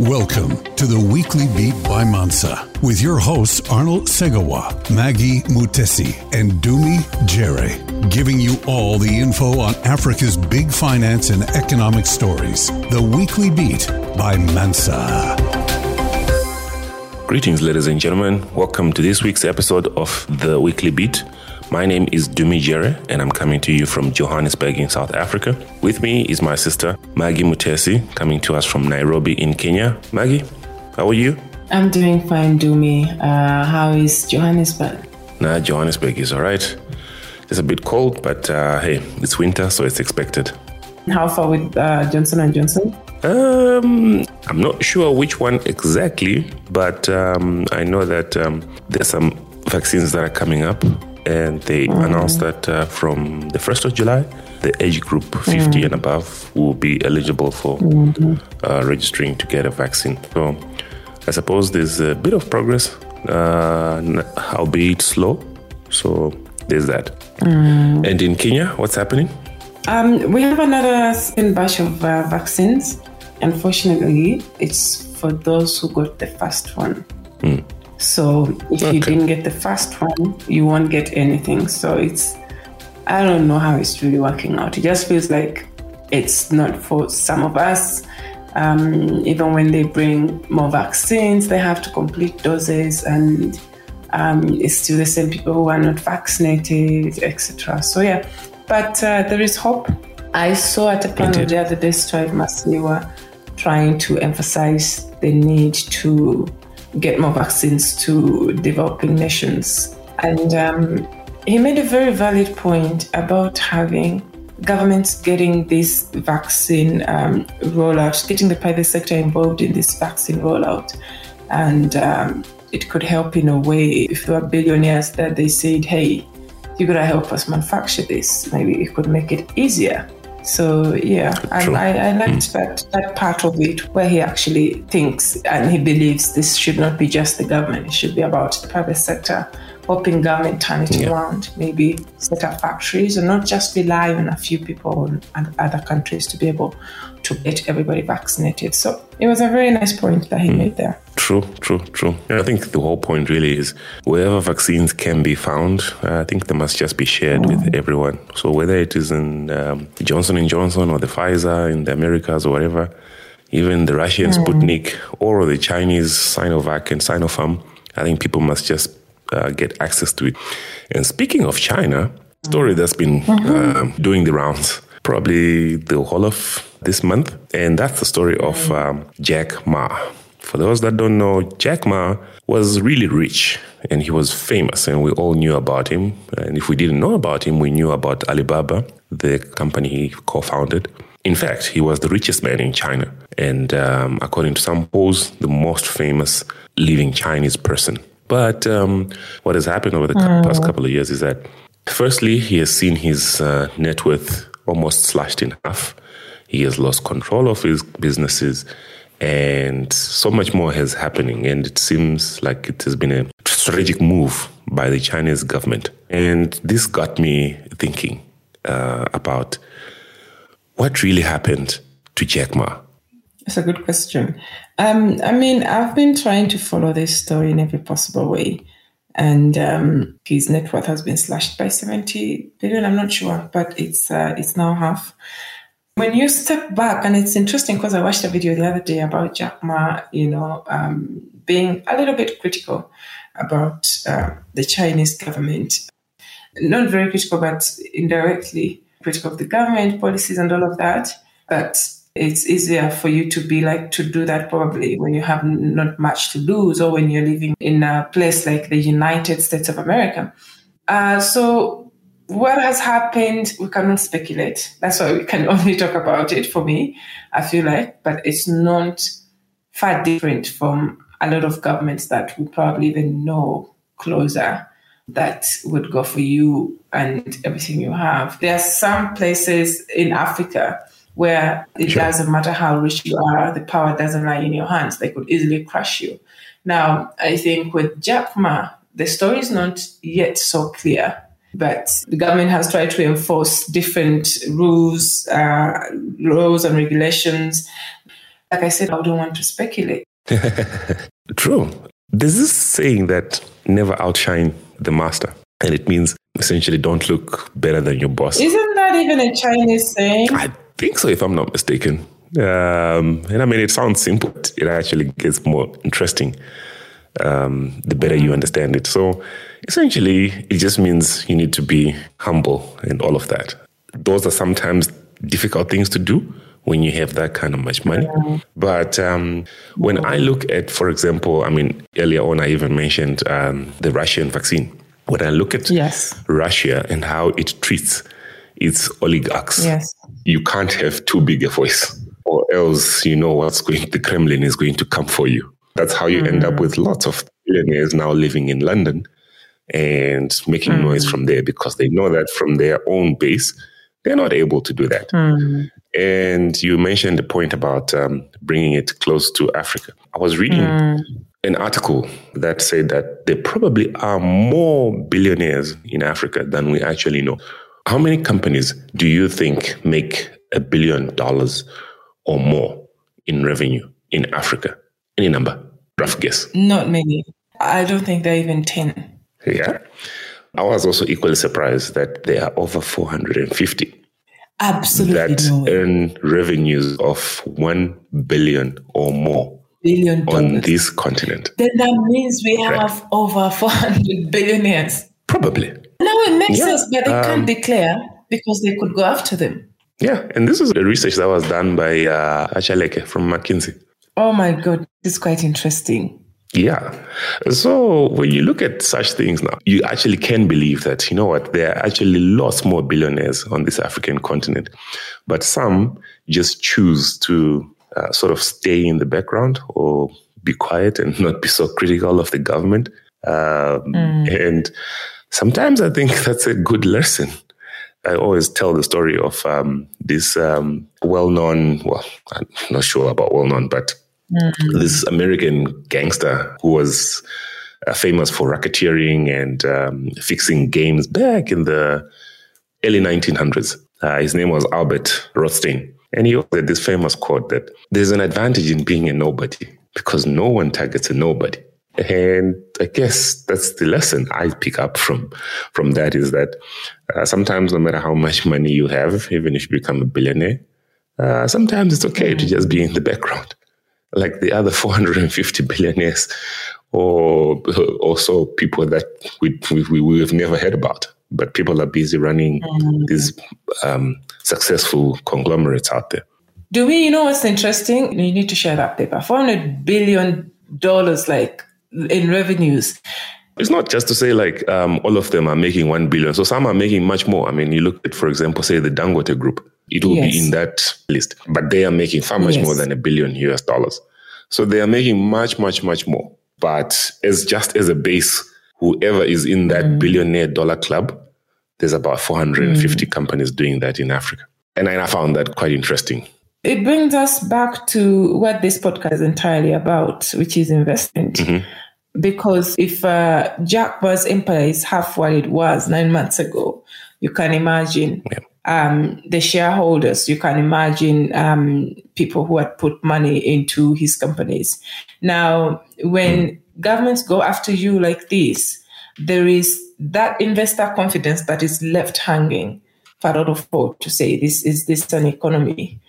Welcome to the Weekly Beat by Mansa with your hosts Arnold Segawa, Maggie Mutesi, and Dumi Jere, giving you all the info on Africa's big finance and economic stories. The Weekly Beat by Mansa. Greetings, ladies and gentlemen. Welcome to this week's episode of The Weekly Beat. My name is Dumi Jere, and I'm coming to you from Johannesburg in South Africa. With me is my sister, Maggie Mutesi, coming to us from Nairobi in Kenya. Maggie, how are you? I'm doing fine, Dumi. Uh, how is Johannesburg? Nah, Johannesburg is all right. It's a bit cold, but uh, hey, it's winter, so it's expected. How far with uh, Johnson and Johnson? Um, I'm not sure which one exactly, but um, I know that um, there's some vaccines that are coming up and they mm. announced that uh, from the 1st of July, the age group 50 mm. and above will be eligible for mm-hmm. uh, registering to get a vaccine. So I suppose there's a bit of progress, uh, albeit slow. So there's that. Mm. And in Kenya, what's happening? Um, we have another second batch of uh, vaccines. Unfortunately, it's for those who got the first one. Mm. So if okay. you didn't get the first one, you won't get anything. So it's, I don't know how it's really working out. It just feels like it's not for some of us. Um, even when they bring more vaccines, they have to complete doses, and um, it's still the same people who are not vaccinated, etc. So yeah, but uh, there is hope. I saw at a panel the other day, Strive Masiyiwa trying to emphasize the need to get more vaccines to developing nations. And um, he made a very valid point about having governments getting this vaccine um, rollout, getting the private sector involved in this vaccine rollout. And um, it could help in a way if there were billionaires that they said, hey, you gotta help us manufacture this. Maybe it could make it easier so yeah, and I, I liked mm. that that part of it where he actually thinks and he believes this should not be just the government; it should be about the private sector, helping government turn it yeah. around, maybe set up factories and not just rely on a few people and other countries to be able to get everybody vaccinated. So it was a very nice point that he mm. made there. True, true, true. I think the whole point really is wherever vaccines can be found, I think they must just be shared mm. with everyone. So whether it is in um, Johnson and Johnson or the Pfizer in the Americas or whatever, even the Russian mm. Sputnik or the Chinese Sinovac and Sinopharm, I think people must just uh, get access to it. And speaking of China, story that's been mm-hmm. uh, doing the rounds probably the whole of this month, and that's the story of um, Jack Ma. For those that don't know, Jack Ma was really rich and he was famous, and we all knew about him. And if we didn't know about him, we knew about Alibaba, the company he co founded. In fact, he was the richest man in China, and um, according to some polls, the most famous living Chinese person. But um, what has happened over the mm. past couple of years is that, firstly, he has seen his uh, net worth almost slashed in half. He has lost control of his businesses, and so much more has happening. And it seems like it has been a strategic move by the Chinese government. And this got me thinking uh, about what really happened to Jack Ma. It's a good question. Um, I mean, I've been trying to follow this story in every possible way. And um, his net worth has been slashed by 70 billion. I'm not sure, but it's uh, it's now half. When you step back, and it's interesting because I watched a video the other day about Jack Ma, you know, um, being a little bit critical about uh, the Chinese government. Not very critical, but indirectly critical of the government policies and all of that. But it's easier for you to be like to do that probably when you have not much to lose or when you're living in a place like the United States of America. Uh, so what has happened, we cannot speculate. That's why we can only talk about it for me, I feel like, but it's not far different from a lot of governments that we probably even know closer that would go for you and everything you have. There are some places in Africa where it sure. doesn't matter how rich you are, the power doesn't lie in your hands. They could easily crush you. Now, I think with Jack Ma, the story is not yet so clear, but the government has tried to enforce different rules, uh, laws, and regulations. like I said, I don't want to speculate. True. There's this saying that never outshine the master. And it means essentially don't look better than your boss. Isn't that even a Chinese saying? I think so, if I'm not mistaken. Um, and I mean, it sounds simple. It actually gets more interesting um, the better you understand it. So essentially, it just means you need to be humble and all of that. Those are sometimes difficult things to do when you have that kind of much money. But um, when I look at, for example, I mean, earlier on, I even mentioned um, the Russian vaccine. When I look at yes. Russia and how it treats its oligarchs, yes. you can't have too big a voice, or else you know what's going. The Kremlin is going to come for you. That's how you mm. end up with lots of billionaires now living in London and making mm. noise from there because they know that from their own base, they're not able to do that. Mm. And you mentioned the point about um, bringing it close to Africa. I was reading an article that said that there probably are more billionaires in Africa than we actually know. How many companies do you think make a billion dollars or more in revenue in Africa? Any number? Rough guess. Not many. I don't think they're even 10. Yeah. I was also equally surprised that there are over 450 Absolutely. That no earn revenues of 1 billion or more billion dollars. on this continent. Then that means we have over 400 billionaires. Probably. No, it makes Yeah, sense, but they um, can't declare because they could go after them. Yeah. And this is the research that was done by uh, Acha Leke from McKinsey. Oh my God, this is quite interesting. Yeah. So when you look at such things now, you actually can believe that, you know what, there are actually lots more billionaires on this African continent. But some just choose to uh, sort of stay in the background or be quiet and not be so critical of the government. Um, And sometimes I think that's a good lesson. I always tell the story of um, this um, well known, well, I'm not sure about well known, but this American gangster who was uh, famous for racketeering and um, fixing games back in the early 1900s. Uh, his name was Albert Rothstein. And he had this famous quote that there's an advantage in being a nobody because no one targets a nobody. And I guess that's the lesson I pick up from from that is that uh, sometimes no matter how much money you have, even if you become a billionaire, uh, sometimes it's okay to just be in the background like the other 450 billionaires or also people that we, we, we have never heard about. But people are busy running these um, successful conglomerates out there. Do we, you know what's interesting? You need to share that paper. $400 billion, like in revenues. It's not just to say like um, all of them are making 1 billion. So some are making much more. I mean, you look at, for example, say the Dangote group, it will Yes. be in that list, but they are making far much Yes. more than a billion US dollars. So they are making much, much, much more. But as just as a base, whoever is in that Mm. billionaire dollar club, there's about 450 Mm. companies doing that in Africa. And I found that quite interesting. It brings us back to what this podcast is entirely about, which is investment. Because if uh, Jack Ma's empire is half what it was nine months ago, you can imagine Yeah. um, the shareholders, you can imagine um, people who had put money into his companies. Now, when governments go after you like this, there is that investor confidence that is left hanging for a lot of folk to say, this is this an economy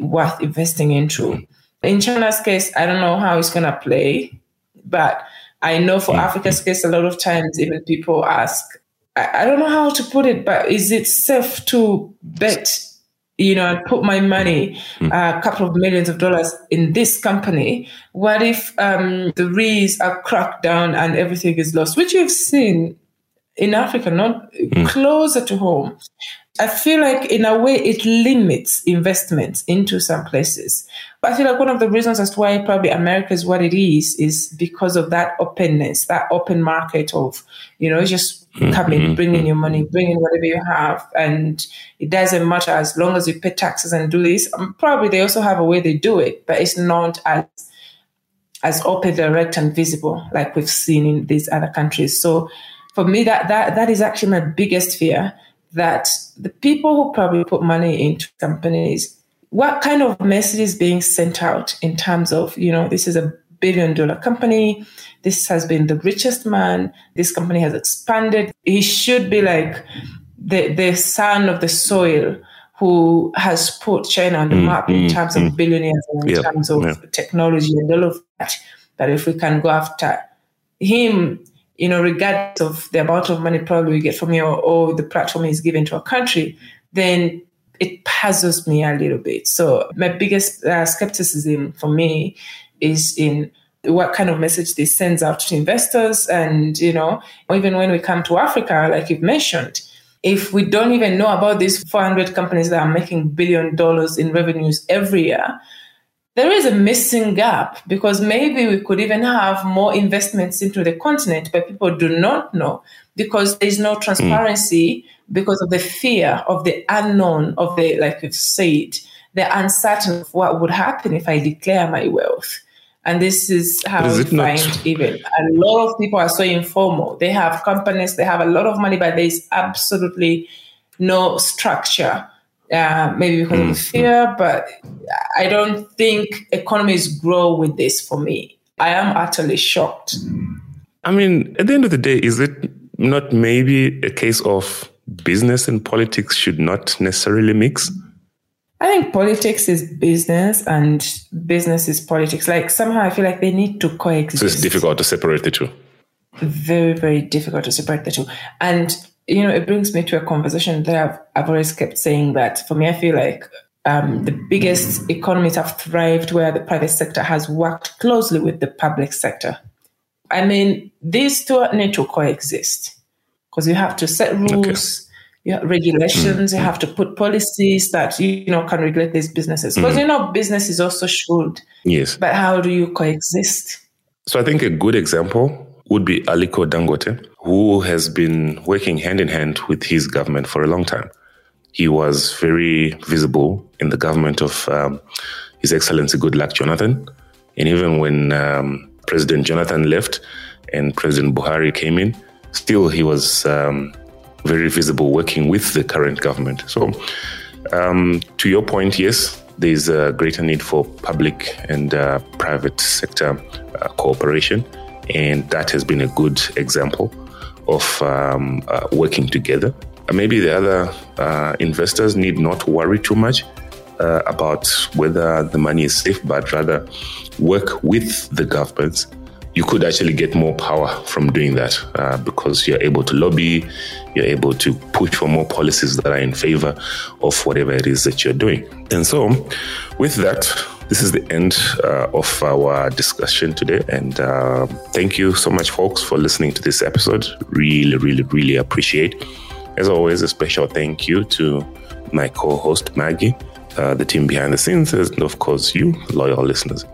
worth investing into? In China's case, I don't know how it's going to play, but I know for Africa's case, a lot of times even people ask, I, I don't know how to put it, but is it safe to bet, you know, and put my money, uh, a couple of millions of dollars in this company? What if um, the Rees are cracked down and everything is lost, which you've seen in Africa, not closer to home. I feel like, in a way, it limits investments into some places. But I feel like one of the reasons as to why probably America is what it is is because of that openness, that open market of, you know, just mm-hmm. come in, mm-hmm. bring in your money, mm-hmm. bring in whatever you have. And it doesn't matter as long as you pay taxes and do this. Um, probably they also have a way they do it, but it's not as as open, direct, and visible like we've seen in these other countries. So for me, that that that is actually my biggest fear that the people who probably put money into companies what kind of message is being sent out in terms of, you know, this is a billion dollar company. This has been the richest man. This company has expanded. He should be like the, the son of the soil who has put China on the mm, map in mm, terms mm. of billionaires and in yep, terms of yeah. technology and all of that. That if we can go after him, you know, regardless of the amount of money probably we get from you or, or the platform is given to a country, then it puzzles me a little bit. So my biggest uh, skepticism for me is in what kind of message this sends out to investors. And, you know, even when we come to Africa, like you've mentioned, if we don't even know about these 400 companies that are making billion dollars in revenues every year, there is a missing gap because maybe we could even have more investments into the continent, but people do not know because there's no transparency mm. because of the fear of the unknown of the, like you've said, the uncertain of what would happen if I declare my wealth. And this is how is we find not? even a lot of people are so informal. They have companies, they have a lot of money, but there's absolutely no structure. Uh, maybe because mm. of fear, but I don't think economies grow with this for me. I am utterly shocked. I mean, at the end of the day, is it not maybe a case of business and politics should not necessarily mix? I think politics is business and business is politics. Like somehow I feel like they need to coexist. So it's difficult to separate the two. Very, very difficult to separate the two. And, you know, it brings me to a conversation that I've, I've always kept saying that for me, I feel like um, the biggest economies have thrived where the private sector has worked closely with the public sector. I mean, these two need to coexist because you have to set rules. Okay you have regulations, mm-hmm. you have to put policies that you know can regulate these businesses. Because mm-hmm. you know, business is also should. Yes. But how do you coexist? So I think a good example would be Aliko Dangote, who has been working hand in hand with his government for a long time. He was very visible in the government of um, His Excellency Goodluck Jonathan. And even when um, President Jonathan left and President Buhari came in, still he was um, very visible working with the current government. So, um, to your point, yes, there's a greater need for public and uh, private sector uh, cooperation, and that has been a good example of um, uh, working together. maybe the other uh, investors need not worry too much uh, about whether the money is safe, but rather work with the governments you could actually get more power from doing that uh, because you're able to lobby, you're able to push for more policies that are in favor of whatever it is that you're doing. And so, with that, this is the end uh, of our discussion today. And uh, thank you so much, folks, for listening to this episode. Really, really, really appreciate. As always, a special thank you to my co host, Maggie, uh, the team behind the scenes, and of course, you, loyal listeners.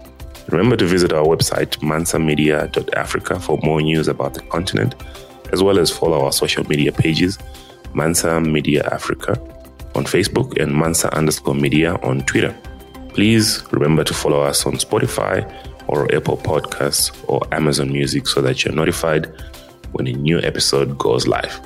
Remember to visit our website, mansamedia.africa, for more news about the continent, as well as follow our social media pages, Mansa Media Africa on Facebook and Mansa underscore media on Twitter. Please remember to follow us on Spotify or Apple Podcasts or Amazon Music so that you're notified when a new episode goes live.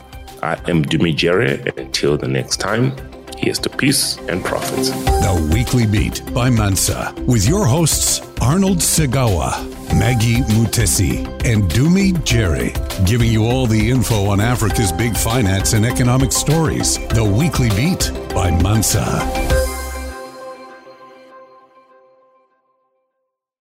I am Dumi Jere. Until the next time, Here's to peace and profits. The Weekly Beat by Mansa with your hosts Arnold Segawa, Maggie Mutesi, and Dumi Jere, giving you all the info on Africa's big finance and economic stories. The Weekly Beat by Mansa.